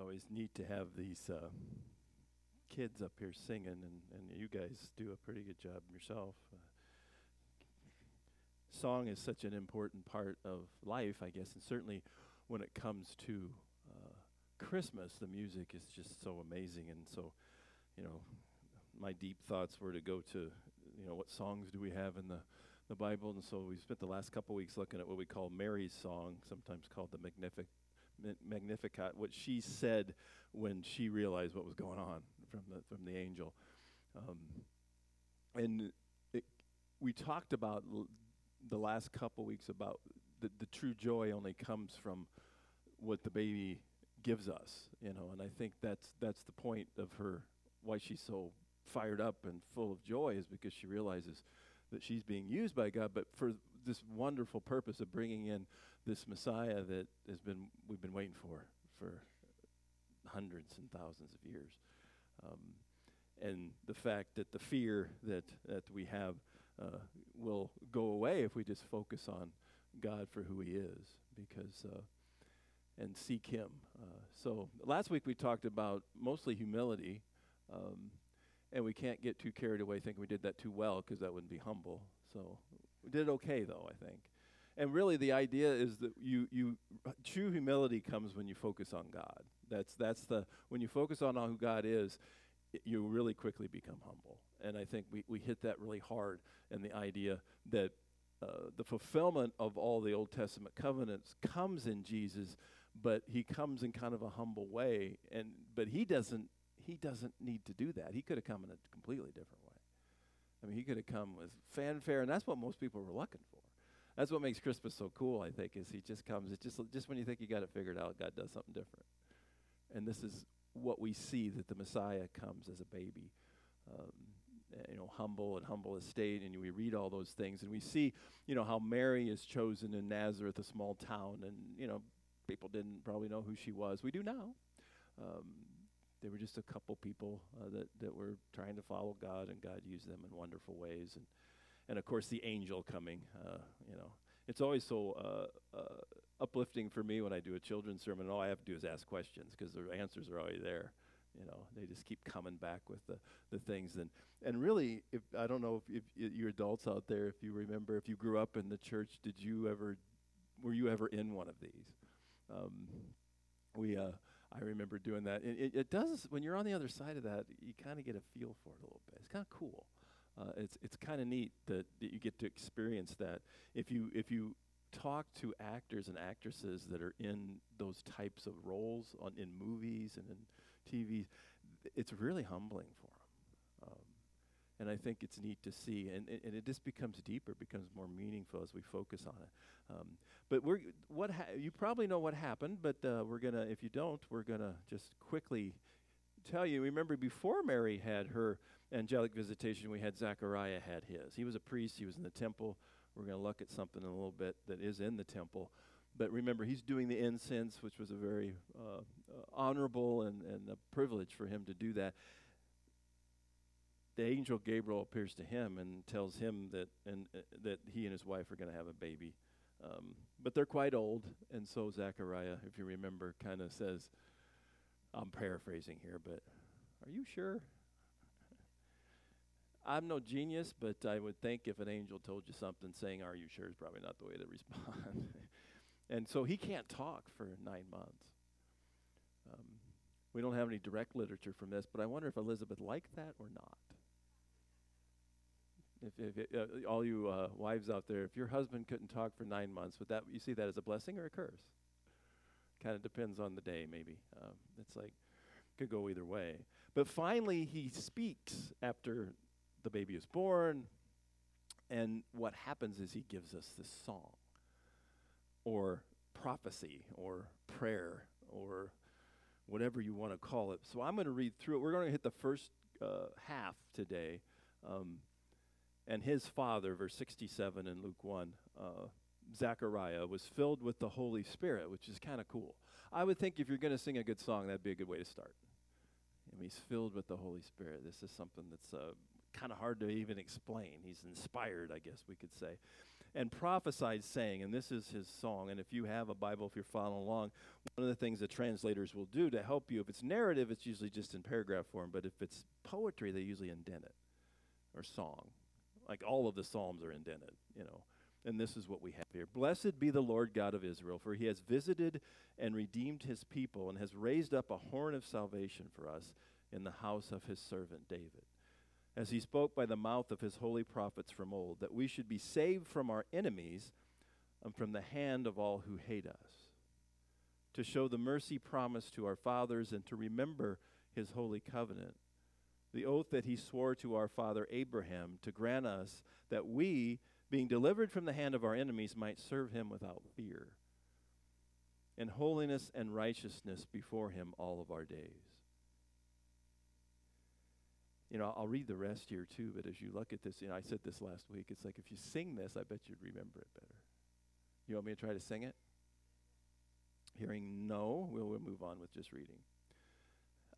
always neat to have these uh, kids up here singing, and, and you guys do a pretty good job yourself. Uh, song is such an important part of life, I guess, and certainly when it comes to uh, Christmas, the music is just so amazing. And so, you know, my deep thoughts were to go to, you know, what songs do we have in the, the Bible? And so we spent the last couple weeks looking at what we call Mary's song, sometimes called the Magnific- Magnificat, what she said when she realized what was going on from the, from the angel. Um, and it, we talked about l- the last couple weeks about the, the true joy only comes from what the baby gives us, you know, and I think that's that's the point of her why she's so fired up and full of joy is because she realizes that she's being used by God, but for this wonderful purpose of bringing in this Messiah that has been we've been waiting for for hundreds and thousands of years, um, and the fact that the fear that that we have uh, will go away if we just focus on God for who He is, because. Uh, and seek Him. Uh, so last week we talked about mostly humility, um, and we can't get too carried away thinking we did that too well because that wouldn't be humble. So we did okay though, I think. And really, the idea is that you you true humility comes when you focus on God. That's that's the when you focus on who God is, you really quickly become humble. And I think we, we hit that really hard in the idea that uh, the fulfillment of all the Old Testament covenants comes in Jesus, but he comes in kind of a humble way and but he doesn't he doesn't need to do that he could have come in a completely different i mean he could have come with fanfare and that's what most people were looking for that's what makes christmas so cool i think is he just comes it's just just when you think you got it figured out god does something different and this is what we see that the messiah comes as a baby um, you know humble and humble estate and we read all those things and we see you know how mary is chosen in nazareth a small town and you know people didn't probably know who she was. We do now. Um, they were just a couple people uh, that, that were trying to follow God, and God used them in wonderful ways. And, and of course, the angel coming, uh, you know. It's always so uh, uh uplifting for me when I do a children's sermon. All I have to do is ask questions because the answers are already there. You know, they just keep coming back with the, the things. And, and really, if, I don't know if, if you adults out there, if you remember, if you grew up in the church, did you ever, were you ever in one of these? Um, we, uh, I remember doing that. It, it, it, does when you're on the other side of that, you kind of get a feel for it a little bit. It's kind of cool. Uh, it's it's kind of neat that, that you get to experience that. If you if you talk to actors and actresses that are in those types of roles on in movies and in TV, it's really humbling for and I think it's neat to see, and, and it just becomes deeper, becomes more meaningful as we focus on it. Um, but we're what ha- you probably know what happened, but uh, we're gonna, if you don't, we're gonna just quickly tell you. Remember, before Mary had her angelic visitation, we had Zechariah had his. He was a priest. He was in the temple. We're gonna look at something in a little bit that is in the temple. But remember, he's doing the incense, which was a very uh, uh, honorable and, and a privilege for him to do that the angel Gabriel appears to him and tells him that and uh, that he and his wife are going to have a baby. Um, but they're quite old, and so Zechariah, if you remember, kind of says, I'm paraphrasing here, but are you sure? I'm no genius, but I would think if an angel told you something saying, Are you sure, is probably not the way to respond. and so he can't talk for nine months. Um, we don't have any direct literature from this, but I wonder if Elizabeth liked that or not. If, if uh, all you uh, wives out there, if your husband couldn't talk for nine months, would that you see that as a blessing or a curse? Kind of depends on the day, maybe. Um, it's like could go either way. But finally, he speaks after the baby is born, and what happens is he gives us this song, or prophecy, or prayer, or whatever you want to call it. So I'm going to read through it. We're going to hit the first uh, half today. Um, and his father, verse 67 in Luke 1, uh, Zechariah, was filled with the Holy Spirit, which is kind of cool. I would think if you're going to sing a good song, that'd be a good way to start. Mean, he's filled with the Holy Spirit. This is something that's uh, kind of hard to even explain. He's inspired, I guess we could say. and prophesied, saying, and this is his song. And if you have a Bible, if you're following along, one of the things that translators will do to help you, if it's narrative, it's usually just in paragraph form, but if it's poetry, they usually indent it, or song. Like all of the Psalms are indented, you know. And this is what we have here Blessed be the Lord God of Israel, for he has visited and redeemed his people, and has raised up a horn of salvation for us in the house of his servant David as he spoke by the mouth of his holy prophets from old, that we should be saved from our enemies and from the hand of all who hate us, to show the mercy promised to our fathers and to remember his holy covenant, the oath that he swore to our father Abraham to grant us that we, being delivered from the hand of our enemies, might serve him without fear, in holiness and righteousness before him all of our days you know, I'll read the rest here too, but as you look at this, you know, I said this last week, it's like if you sing this, I bet you'd remember it better. You want me to try to sing it? Hearing no, we'll, we'll move on with just reading.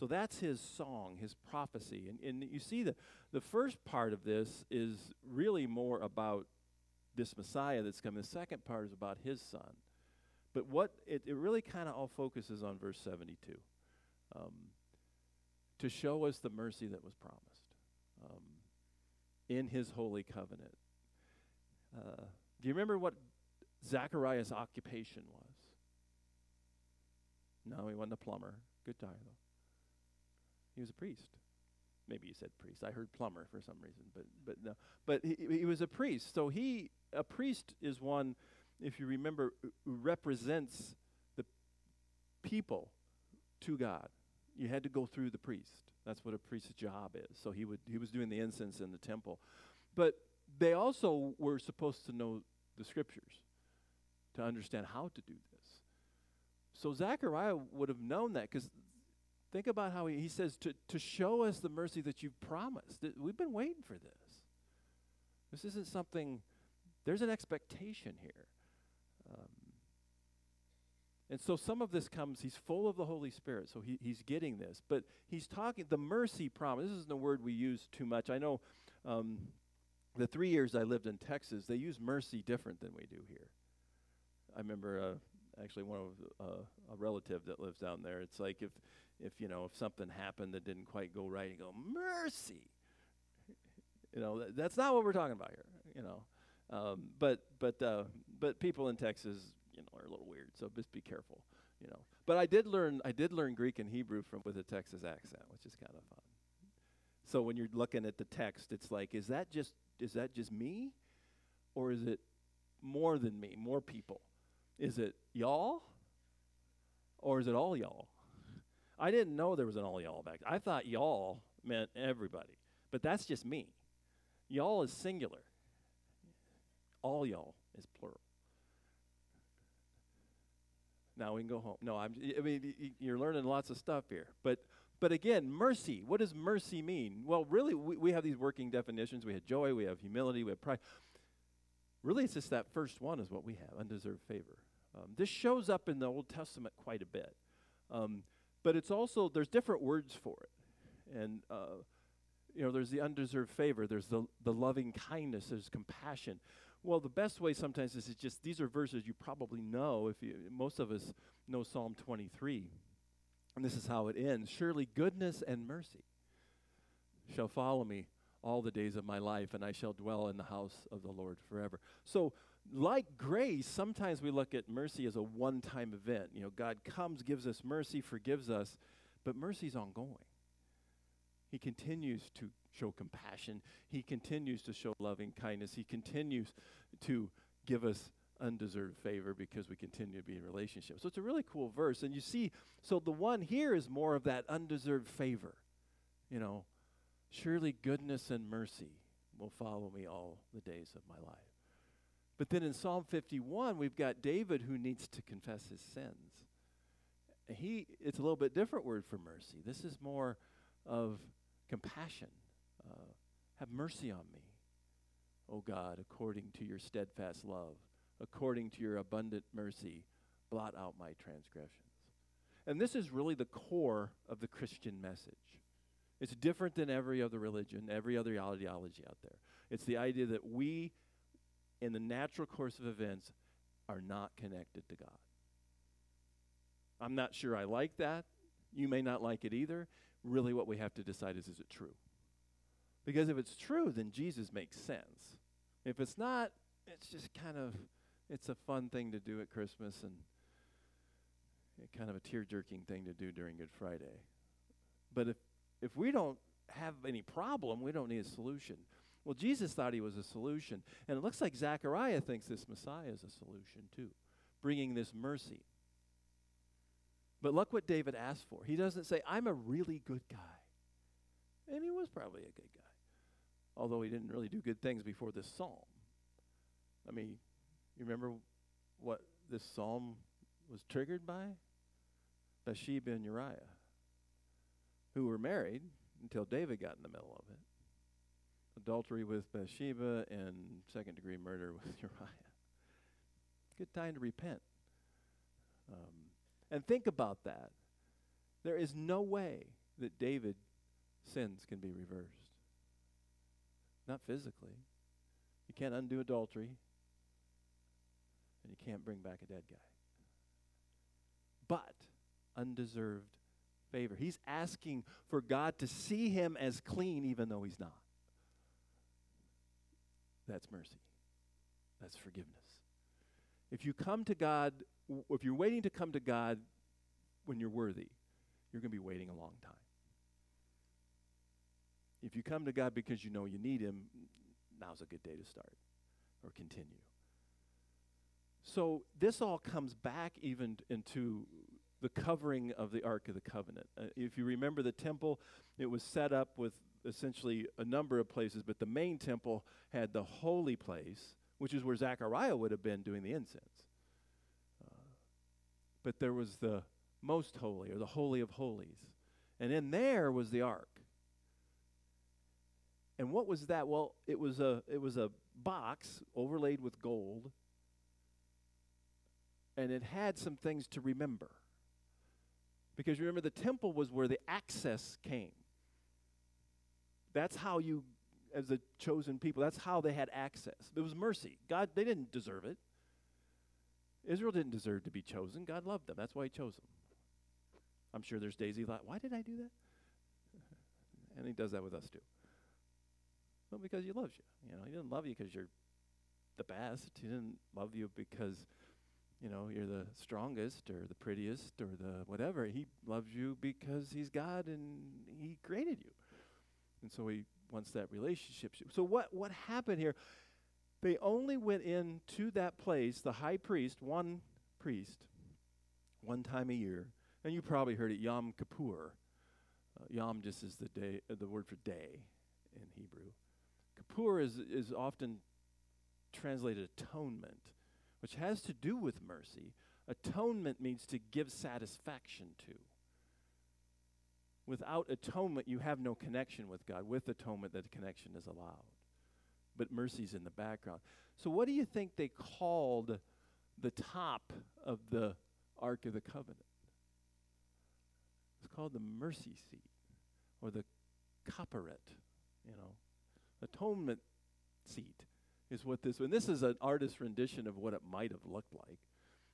So that's his song, his prophecy. And, and you see, the, the first part of this is really more about this Messiah that's coming. The second part is about his son. But what it, it really kind of all focuses on verse 72 um, to show us the mercy that was promised. Um, in his holy covenant. Uh, do you remember what Zechariah's occupation was? No, he wasn't a plumber. Good tie, though. He was a priest. Maybe you said priest. I heard plumber for some reason, but but no. But he, he was a priest. So he a priest is one, if you remember, who represents the people to God. You had to go through the priest. That's what a priest's job is. So he would he was doing the incense in the temple. But they also were supposed to know the scriptures to understand how to do this. So Zechariah would have known that because think about how he, he says to, to show us the mercy that you've promised. We've been waiting for this. This isn't something, there's an expectation here. Um, and so some of this comes, he's full of the Holy Spirit, so he, he's getting this. But he's talking, the mercy promise, this isn't a word we use too much. I know um, the three years I lived in Texas, they use mercy different than we do here. I remember uh, actually one of uh, a relative that lives down there. It's like if, if, you know, if something happened that didn't quite go right, you go, mercy. You know, th- that's not what we're talking about here, you know. Um, but, but, uh, but people in Texas you know, are a little weird. So just be careful, you know. But I did learn I did learn Greek and Hebrew from with a Texas accent, which is kind of fun. So when you're looking at the text, it's like, is that just is that just me, or is it more than me, more people? Is it y'all, or is it all y'all? I didn't know there was an all y'all back. I thought y'all meant everybody, but that's just me. Y'all is singular. All y'all is plural now we can go home. No, I'm. I mean, you're learning lots of stuff here. But, but again, mercy. What does mercy mean? Well, really, we, we have these working definitions. We have joy. We have humility. We have pride. Really, it's just that first one is what we have: undeserved favor. Um, this shows up in the Old Testament quite a bit, um, but it's also there's different words for it, and. Uh, you know, there's the undeserved favor, there's the, the loving kindness, there's compassion. Well, the best way sometimes is just these are verses you probably know. If you, most of us know Psalm 23, and this is how it ends: Surely goodness and mercy shall follow me all the days of my life, and I shall dwell in the house of the Lord forever. So, like grace, sometimes we look at mercy as a one-time event. You know, God comes, gives us mercy, forgives us, but mercy is ongoing. He continues to show compassion. He continues to show loving kindness. He continues to give us undeserved favor because we continue to be in relationship. So it's a really cool verse. And you see, so the one here is more of that undeserved favor. You know, surely goodness and mercy will follow me all the days of my life. But then in Psalm 51, we've got David who needs to confess his sins. He, it's a little bit different word for mercy. This is more of compassion. Uh, have mercy on me, O God, according to your steadfast love, according to your abundant mercy, blot out my transgressions. And this is really the core of the Christian message. It's different than every other religion, every other ideology out there. It's the idea that we, in the natural course of events, are not connected to God. I'm not sure I like that. You may not like it either. Really, what we have to decide is is it true? Because if it's true, then Jesus makes sense. If it's not, it's just kind of it's a fun thing to do at Christmas and kind of a tear jerking thing to do during Good Friday. But if if we don't have any problem, we don't need a solution. Well, Jesus thought he was a solution. And it looks like Zechariah thinks this Messiah is a solution too, bringing this mercy. But look what David asked for. He doesn't say, I'm a really good guy. And he was probably a good guy, although he didn't really do good things before this psalm. I mean, you remember what this psalm was triggered by? Bathsheba and Uriah who were married until David got in the middle of it. Adultery with Bathsheba and second degree murder with Uriah. Good time to repent. Um, and think about that. There is no way that David's sins can be reversed. Not physically. You can't undo adultery, and you can't bring back a dead guy. But undeserved favor. He's asking for God to see him as clean even though he's not. That's mercy. That's forgiveness. If you come to God, if you're waiting to come to God when you're worthy, you're going to be waiting a long time. If you come to God because you know you need Him, now's a good day to start or continue. So this all comes back even into the covering of the Ark of the Covenant. Uh, if you remember the temple, it was set up with essentially a number of places, but the main temple had the holy place, which is where Zechariah would have been doing the incense. Uh, but there was the most holy, or the Holy of Holies. And in there was the ark. And what was that? Well, it was a it was a box overlaid with gold. And it had some things to remember. Because remember, the temple was where the access came. That's how you, as the chosen people, that's how they had access. It was mercy. God, they didn't deserve it. Israel didn't deserve to be chosen. God loved them. That's why He chose them. I'm sure there's days He thought, why did I do that? and He does that with us too. Well, because He loves you. You know, He didn't love you because you're the best. He didn't love you because you know, you're the strongest or the prettiest or the whatever. He loves you because he's God and he created you. And so he wants that relationship. So what what happened here? They only went into that place, the high priest, one priest, one time a year. And you probably heard it Yom Kippur. Uh, Yom just is the day uh, the word for day in Hebrew. Kippur is is often translated atonement which has to do with mercy. Atonement means to give satisfaction to. Without atonement, you have no connection with God. With atonement, that connection is allowed. But mercy's in the background. So, what do you think they called the top of the Ark of the Covenant? It's called the mercy seat or the kaparet, you know, atonement seat is what this and this is an artist's rendition of what it might have looked like.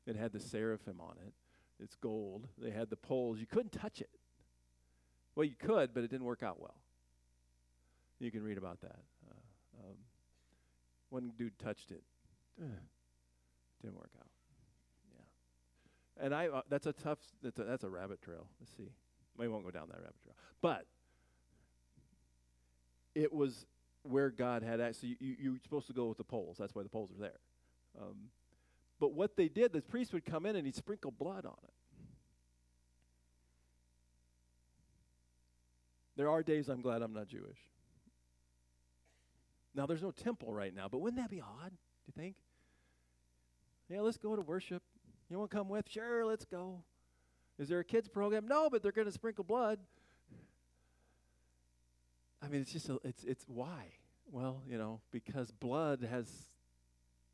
It had the seraphim on it. It's gold. They had the poles. You couldn't touch it. Well, you could, but it didn't work out well. You can read about that. Uh, um, one dude touched it. didn't work out. Yeah. And I uh, that's a tough that's a, that's a rabbit trail. Let's see. We won't go down that rabbit trail. But it was where God had actually, you, you, are supposed to go with the poles. That's why the poles are there. Um, but what they did, the priest would come in and he'd sprinkle blood on it. There are days I'm glad I'm not Jewish. Now, there's no temple right now, but wouldn't that be odd, do you think? Yeah, let's go to worship. You want to come with? Sure, let's go. Is there a kids program? No, but they're going to sprinkle blood. I mean, it's just a, it's it's why? Well, you know, because blood has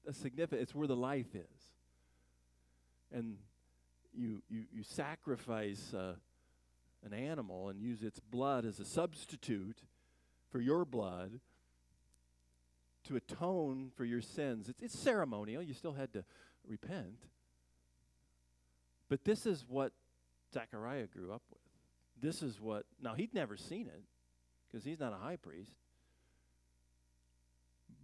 a significance. It's where the life is, and you you you sacrifice uh, an animal and use its blood as a substitute for your blood to atone for your sins. It's, it's ceremonial. You still had to repent. But this is what Zechariah grew up with. This is what, now he'd never seen it because he's not a high priest.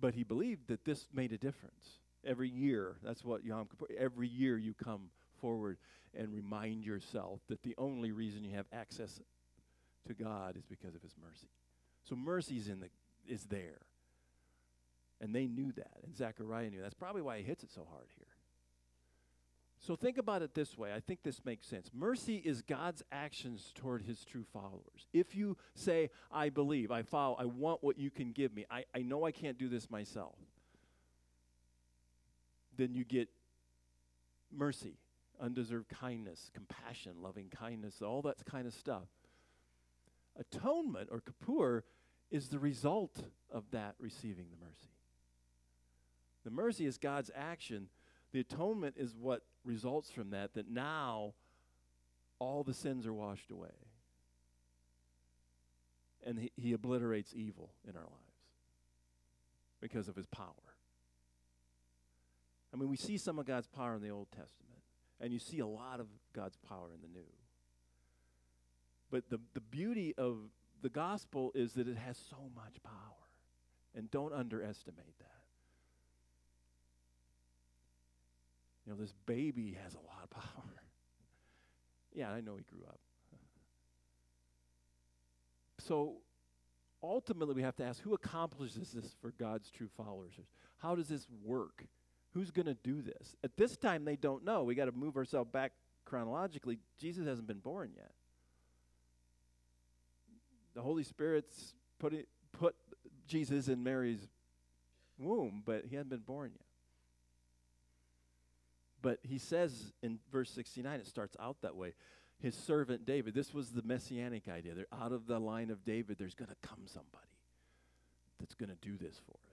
But he believed that this made a difference. Every year, that's what Yom Kippur, every year you come forward and remind yourself that the only reason you have access to God is because of his mercy. So mercy's in the is there. And they knew that, and Zechariah knew. That's probably why he hits it so hard here. So think about it this way. I think this makes sense. Mercy is God's actions toward his true followers. If you say, I believe, I follow, I want what you can give me, I, I know I can't do this myself, then you get mercy, undeserved kindness, compassion, loving kindness, all that kind of stuff. Atonement or kippur is the result of that receiving the mercy. The mercy is God's action. The atonement is what results from that, that now all the sins are washed away. And he, he obliterates evil in our lives because of his power. I mean, we see some of God's power in the Old Testament, and you see a lot of God's power in the New. But the, the beauty of the gospel is that it has so much power. And don't underestimate that. You know, this baby has a lot of power. yeah, I know he grew up. so ultimately, we have to ask who accomplishes this for God's true followers? How does this work? Who's going to do this? At this time, they don't know. We got to move ourselves back chronologically. Jesus hasn't been born yet. The Holy Spirit's put, it, put Jesus in Mary's womb, but he hadn't been born yet. But he says in verse 69, it starts out that way. His servant David, this was the messianic idea. They're out of the line of David, there's going to come somebody that's going to do this for us.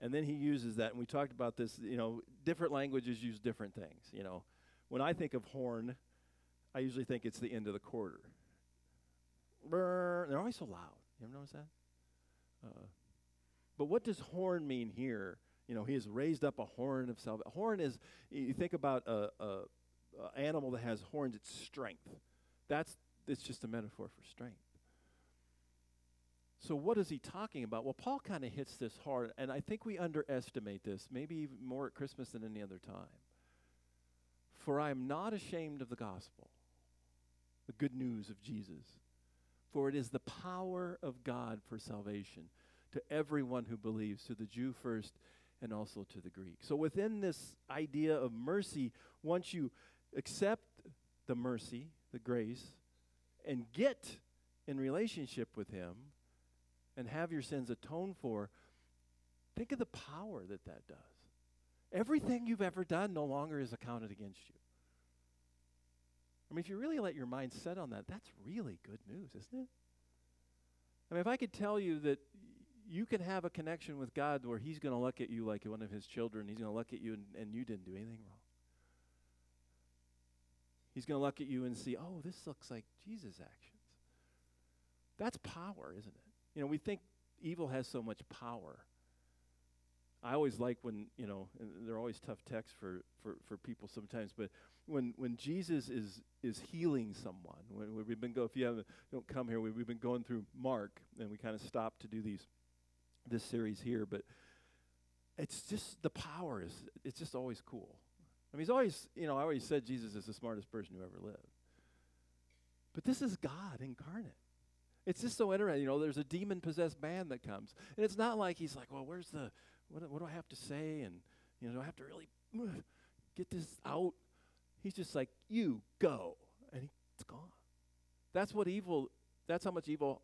And then he uses that, and we talked about this, you know, different languages use different things. You know, when I think of horn, I usually think it's the end of the quarter. Brr, they're always so loud. You ever notice that? Uh, but what does horn mean here? You know, he has raised up a horn of salvation. Horn is, you think about a, a, a animal that has horns, it's strength. That's, it's just a metaphor for strength. So, what is he talking about? Well, Paul kind of hits this hard, and I think we underestimate this, maybe even more at Christmas than any other time. For I am not ashamed of the gospel, the good news of Jesus, for it is the power of God for salvation to everyone who believes, to the Jew first and also to the Greek. So within this idea of mercy, once you accept the mercy, the grace, and get in relationship with Him and have your sins atoned for, think of the power that that does. Everything you've ever done no longer is accounted against you. I mean, if you really let your mind set on that, that's really good news, isn't it? I mean, if I could tell you that you can have a connection with God where He's going to look at you like one of His children. He's going to look at you and, and you didn't do anything wrong. He's going to look at you and see, oh, this looks like Jesus' actions. That's power, isn't it? You know, we think evil has so much power. I always like when, you know, they're always tough texts for, for, for people sometimes, but when, when Jesus is, is healing someone, when, when we've been go, if you haven't, don't come here, we, we've been going through Mark, and we kind of stopped to do these this series here, but it's just the power is it's just always cool. I mean, he's always, you know, I always said Jesus is the smartest person who ever lived. But this is God incarnate. It's just so interesting. You know, there's a demon possessed man that comes. And it's not like he's like, well, where's the, what, what do I have to say? And, you know, do I have to really get this out? He's just like, you go. And he, it's gone. That's what evil, that's how much evil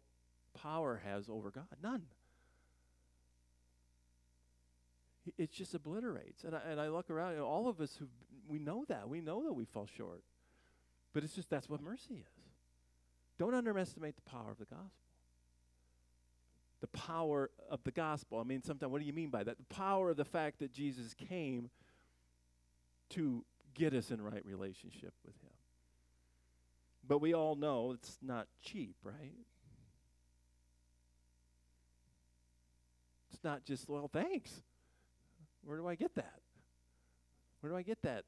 power has over God. None. it just obliterates. And I, and I look around, and all of us who we know that we know that we fall short, but it's just that's what mercy is. Don't underestimate the power of the gospel. The power of the gospel. I mean, sometimes, what do you mean by that? The power of the fact that Jesus came to get us in right relationship with Him. But we all know it's not cheap, right? It's not just, well, thanks. Where do I get that? Where do I get that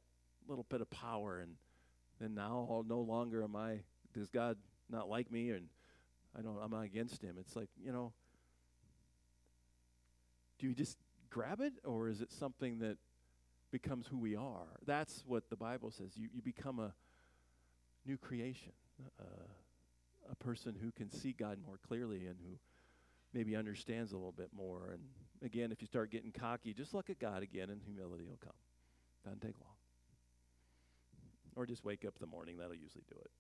little bit of power? And then now no longer am I, does God not like me and I don't, I'm not against him. It's like, you know, do you just grab it or is it something that becomes who we are? That's what the Bible says. You, you become a new creation, uh, a person who can see God more clearly and who maybe understands a little bit more. And again, if you start getting cocky, just look at God again and humility will come. Doesn't take long. Or just wake up in the morning. That'll usually do it.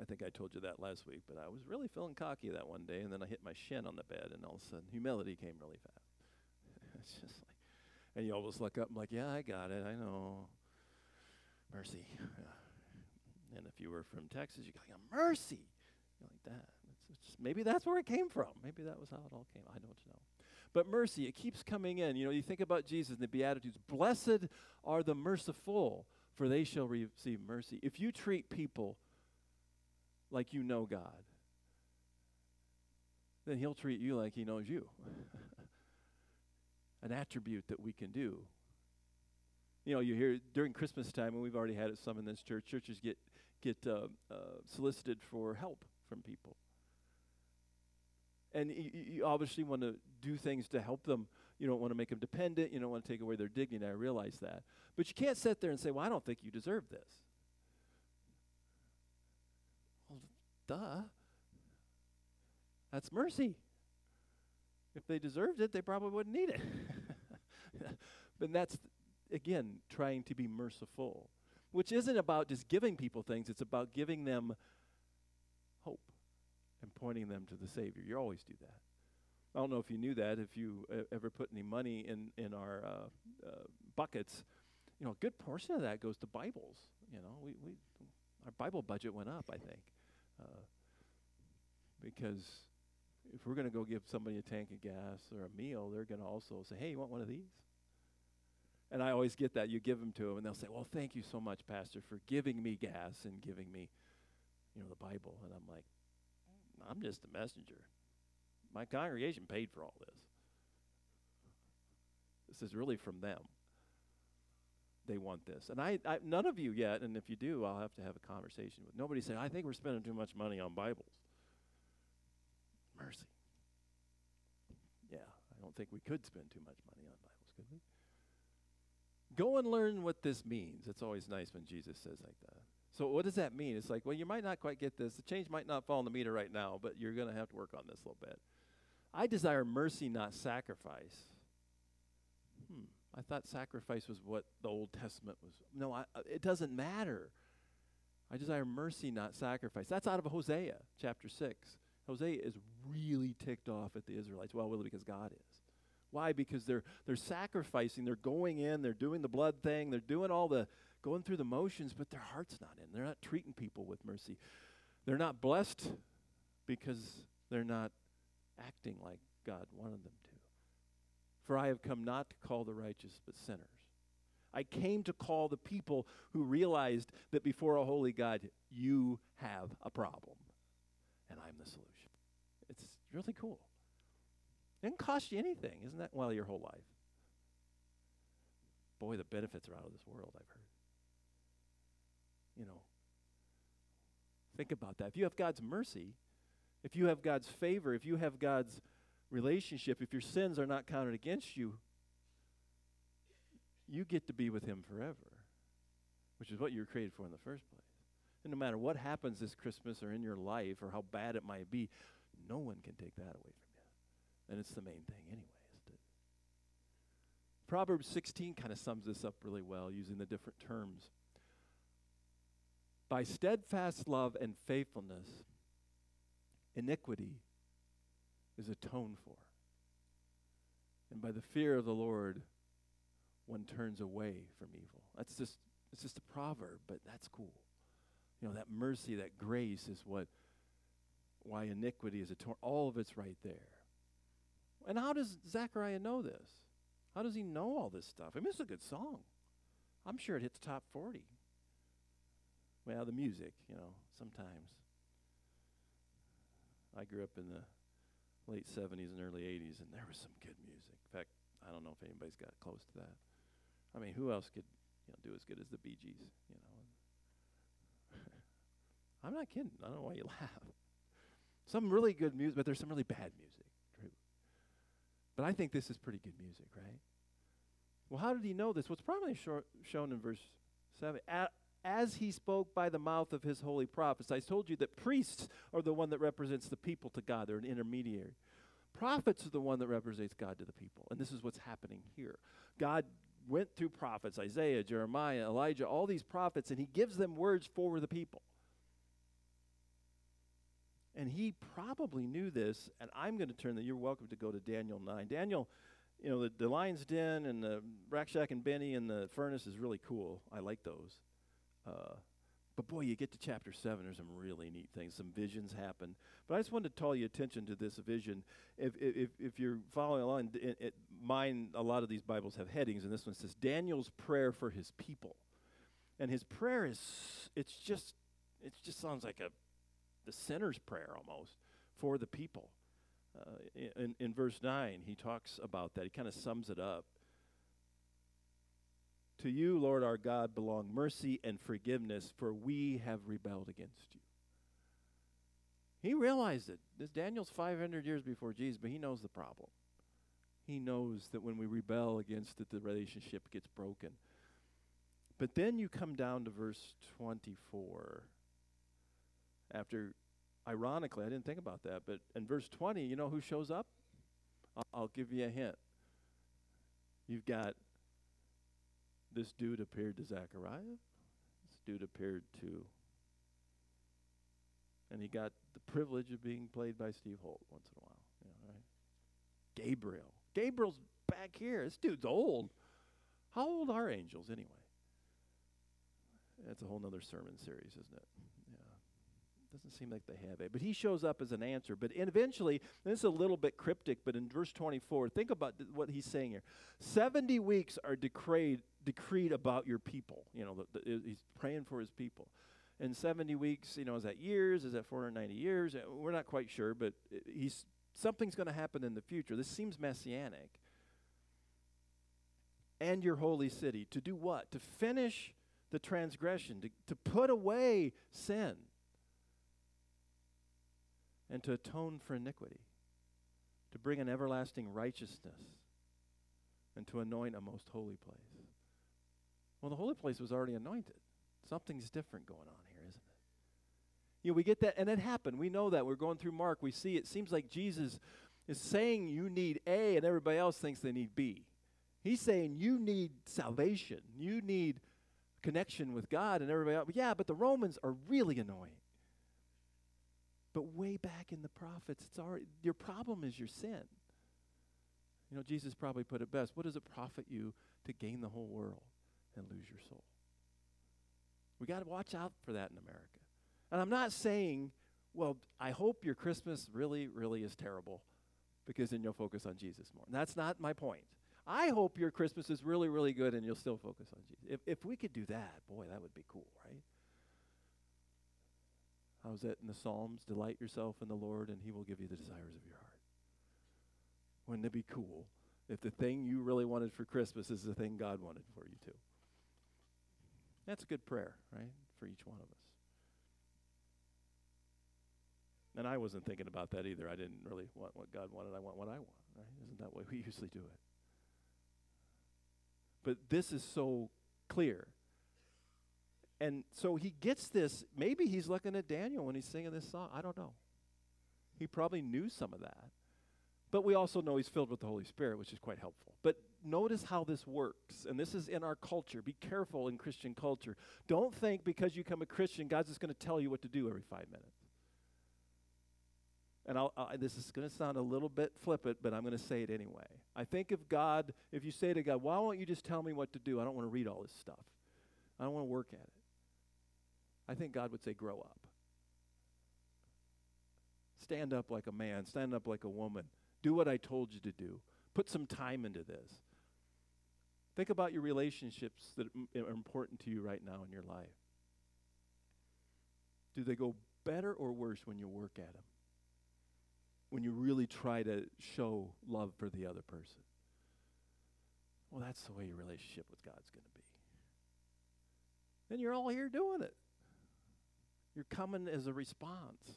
I think I told you that last week, but I was really feeling cocky that one day, and then I hit my shin on the bed, and all of a sudden, humility came really fast. it's just like, and you always look up and like, yeah, I got it, I know. Mercy. And if you were from Texas, you go, mercy. You're like that. It's, it's maybe that's where it came from. Maybe that was how it all came. I don't know. But mercy, it keeps coming in. You know, you think about Jesus and the Beatitudes. Blessed are the merciful, for they shall receive mercy. If you treat people like you know God, then He'll treat you like He knows you. An attribute that we can do. You know, you hear during Christmas time, and we've already had it some in this church, churches get, get uh, uh, solicited for help from people. And you, you obviously want to do things to help them. You don't want to make them dependent. You don't want to take away their dignity. I realize that. But you can't sit there and say, well, I don't think you deserve this. Duh. That's mercy. If they deserved it, they probably wouldn't need it. but that's, again, trying to be merciful, which isn't about just giving people things, it's about giving them hope and pointing them to the Savior. You always do that. I don't know if you knew that, if you uh, ever put any money in, in our uh, uh, buckets, you know, a good portion of that goes to Bibles. You know, we, we, our Bible budget went up, I think. Uh, because if we're going to go give somebody a tank of gas or a meal, they're going to also say, hey, you want one of these? And I always get that. You give them to them, and they'll say, well, thank you so much, Pastor, for giving me gas and giving me, you know, the Bible. And I'm like, I'm just a messenger. My congregation paid for all this. This is really from them they want this. And I, I, none of you yet, and if you do, I'll have to have a conversation with. Nobody said, I think we're spending too much money on Bibles. Mercy. Yeah, I don't think we could spend too much money on Bibles, could we? Go and learn what this means. It's always nice when Jesus says like that. So what does that mean? It's like, well, you might not quite get this. The change might not fall in the meter right now, but you're going to have to work on this a little bit. I desire mercy, not sacrifice. I thought sacrifice was what the Old Testament was. No, I, uh, it doesn't matter. I desire mercy, not sacrifice. That's out of Hosea chapter 6. Hosea is really ticked off at the Israelites. Well, really, because God is. Why? Because they're, they're sacrificing, they're going in, they're doing the blood thing, they're doing all the, going through the motions, but their heart's not in. They're not treating people with mercy. They're not blessed because they're not acting like God wanted them to. For I have come not to call the righteous, but sinners. I came to call the people who realized that before a holy God, you have a problem, and I'm the solution. It's really cool. It didn't cost you anything, isn't that? Well, your whole life. Boy, the benefits are out of this world, I've heard. You know, think about that. If you have God's mercy, if you have God's favor, if you have God's relationship, if your sins are not counted against you, you get to be with Him forever, which is what you were created for in the first place. And no matter what happens this Christmas or in your life or how bad it might be, no one can take that away from you. And it's the main thing anyway, isn't it? Proverbs 16 kind of sums this up really well using the different terms. By steadfast love and faithfulness, iniquity is atoned for. And by the fear of the Lord, one turns away from evil. That's just it's just a proverb, but that's cool. You know, that mercy, that grace is what why iniquity is atoned. All of it's right there. And how does Zechariah know this? How does he know all this stuff? I mean, it's a good song. I'm sure it hits top 40. Well, the music, you know, sometimes. I grew up in the late 70s and early 80s, and there was some good music. In fact, I don't know if anybody's got close to that. I mean, who else could you know, do as good as the Bee Gees? You know, I'm not kidding. I don't know why you laugh. Some really good music, but there's some really bad music. True. But I think this is pretty good music, right? Well, how did he know this? What's probably short, shown in verse seven. As he spoke by the mouth of his holy prophets. I told you that priests are the one that represents the people to God. They're an intermediary. Prophets are the one that represents God to the people. And this is what's happening here. God went through prophets, Isaiah, Jeremiah, Elijah, all these prophets, and he gives them words for the people. And he probably knew this, and I'm going to turn that. You're welcome to go to Daniel 9. Daniel, you know, the, the lion's den and the rack shack and Benny and the furnace is really cool. I like those. Uh, but boy, you get to chapter 7, there's some really neat things. Some visions happen. But I just wanted to call your attention to this vision. If, if, if you're following along, it, it, mine, a lot of these Bibles have headings, and this one says Daniel's prayer for his people. And his prayer is, it's just, it just sounds like a, the sinner's prayer almost for the people. Uh, in, in verse 9, he talks about that. He kind of sums it up. To you, Lord our God, belong mercy and forgiveness, for we have rebelled against you. He realized it. This Daniel's 500 years before Jesus, but he knows the problem. He knows that when we rebel against it, the relationship gets broken. But then you come down to verse 24. After, ironically, I didn't think about that, but in verse 20, you know who shows up? I'll, I'll give you a hint. You've got this dude appeared to Zechariah. This dude appeared to, and he got the privilege of being played by Steve Holt once in a while. You know, right? Gabriel. Gabriel's back here. This dude's old. How old are angels anyway? That's a whole other sermon series, isn't it? Yeah. Doesn't seem like they have it. But he shows up as an answer. But eventually, this is a little bit cryptic, but in verse 24, think about th- what he's saying here. 70 weeks are decreed, decreed about your people. You know, the, the, he's praying for his people. And 70 weeks, you know, is that years? Is that 490 years? Uh, we're not quite sure, but he's something's going to happen in the future. This seems messianic. And your holy city. To do what? To finish the transgression, to, to put away sin and to atone for iniquity, to bring an everlasting righteousness, and to anoint a most holy place. Well, the holy place was already anointed. Something's different going on here, isn't it? You know, we get that, and it happened. We know that. We're going through Mark. We see it seems like Jesus is saying you need A, and everybody else thinks they need B. He's saying you need salvation. You need connection with God, and everybody else. Yeah, but the Romans are really annoying. But way back in the prophets, it's already your problem is your sin. You know, Jesus probably put it best. What does it profit you to gain the whole world and lose your soul? We got to watch out for that in America. And I'm not saying, well, I hope your Christmas really, really is terrible because then you'll focus on Jesus more. And that's not my point. I hope your Christmas is really, really good and you'll still focus on Jesus. If, if we could do that, boy, that would be cool, right? How's that in the Psalms? Delight yourself in the Lord, and He will give you the desires of your heart. Wouldn't it be cool if the thing you really wanted for Christmas is the thing God wanted for you too? That's a good prayer, right, for each one of us. And I wasn't thinking about that either. I didn't really want what God wanted. I want what I want, right? Isn't that way we usually do it? But this is so clear and so he gets this. Maybe he's looking at Daniel when he's singing this song. I don't know. He probably knew some of that. But we also know he's filled with the Holy Spirit, which is quite helpful. But notice how this works. And this is in our culture. Be careful in Christian culture. Don't think because you become a Christian, God's just going to tell you what to do every five minutes. and I'll, I, this is going to sound a little bit flippant, but I'm going to say it anyway. I think if God, if you say to God, why won't you just tell me what to do? I don't want to read all this stuff. I don't want to work at it. I think God would say, grow up. Stand up like a man, stand up like a woman. Do what I told you to do. Put some time into this. Think about your relationships that are important to you right now in your life. Do they go better or worse when you work at them? When you really try to show love for the other person? Well, that's the way your relationship with God's going to be. And you're all here doing it. You're coming as a response.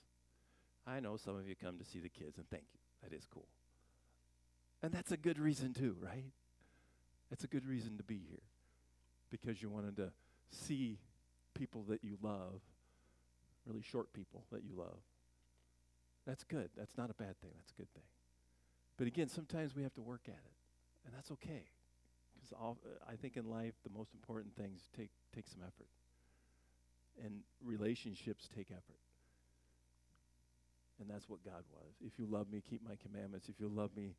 I know some of you come to see the kids, and thank you. That is cool. And that's a good reason, too, right? That's a good reason to be here because you wanted to see people that you love, really short people that you love. That's good. That's not a bad thing. That's a good thing. But again, sometimes we have to work at it, and that's okay. Because uh, I think in life, the most important things take, take some effort. And relationships take effort. And that's what God was. If you love me, keep my commandments. If you love me,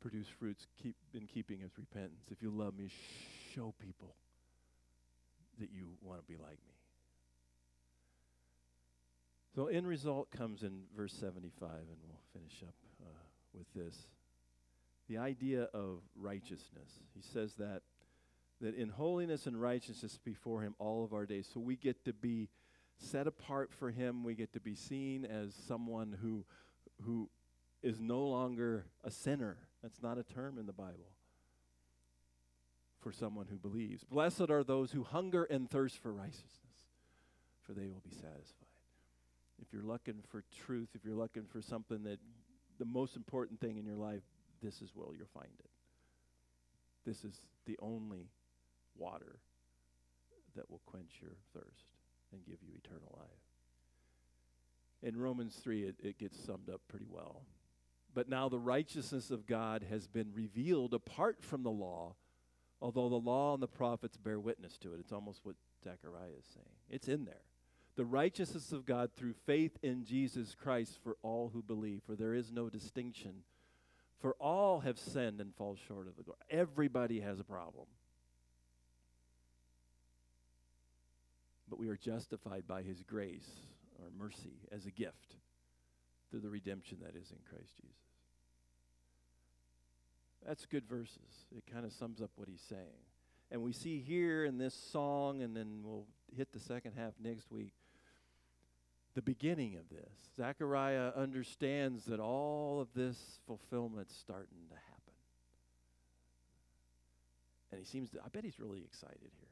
produce fruits keep in keeping with repentance. If you love me, show people that you want to be like me. So, end result comes in verse 75, and we'll finish up uh, with this. The idea of righteousness. He says that that in holiness and righteousness before him all of our days. So we get to be set apart for him. We get to be seen as someone who who is no longer a sinner. That's not a term in the Bible for someone who believes. Blessed are those who hunger and thirst for righteousness, for they will be satisfied. If you're looking for truth, if you're looking for something that the most important thing in your life, this is where you'll find it. This is the only water that will quench your thirst and give you eternal life. In Romans 3, it, it gets summed up pretty well. But now the righteousness of God has been revealed apart from the law, although the law and the prophets bear witness to it. It's almost what Zechariah is saying. It's in there. The righteousness of God through faith in Jesus Christ for all who believe, for there is no distinction. For all have sinned and fall short of the glory. Everybody has a problem. But we are justified by his grace or mercy as a gift through the redemption that is in Christ Jesus. That's good verses. It kind of sums up what he's saying. And we see here in this song, and then we'll hit the second half next week, the beginning of this. Zechariah understands that all of this fulfillment's starting to happen. And he seems to, I bet he's really excited here.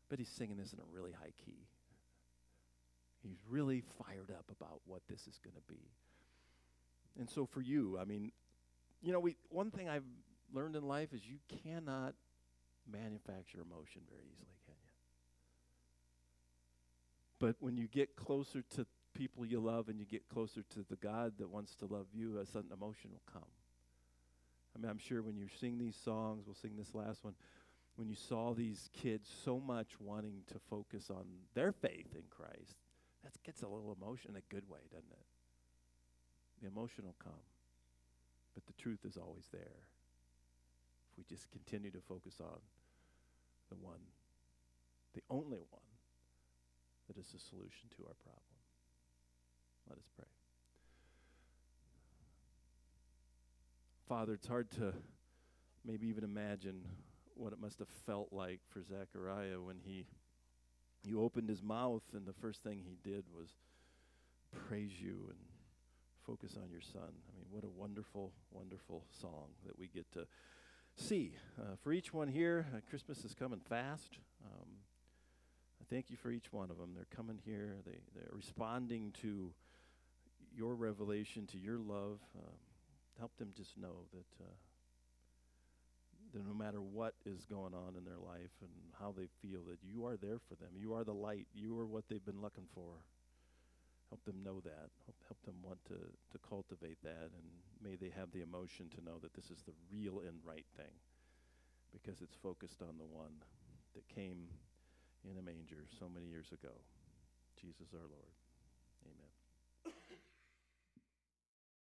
I bet he's singing this in a really high key. He's really fired up about what this is going to be. And so for you, I mean, you know, we one thing I've learned in life is you cannot manufacture emotion very easily, can you? But when you get closer to people you love and you get closer to the God that wants to love you, a sudden emotion will come. I mean, I'm sure when you sing these songs, we'll sing this last one, when you saw these kids so much wanting to focus on their faith in Christ, that gets a little emotion in a good way, doesn't it? The emotion will come. But the truth is always there. If we just continue to focus on the one, the only one that is the solution to our problem. Let us pray. Father, it's hard to maybe even imagine what it must have felt like for Zechariah when he you opened his mouth and the first thing he did was praise you and focus on your son. I mean, what a wonderful, wonderful song that we get to see. Uh, for each one here, uh, Christmas is coming fast. Um, I thank you for each one of them. They're coming here, they, they're responding to your revelation, to your love. Um, help them just know that. Uh, that no matter what is going on in their life and how they feel, that you are there for them. You are the light. You are what they've been looking for. Help them know that. Help, help them want to, to cultivate that. And may they have the emotion to know that this is the real and right thing because it's focused on the one that came in a manger so many years ago, Jesus our Lord.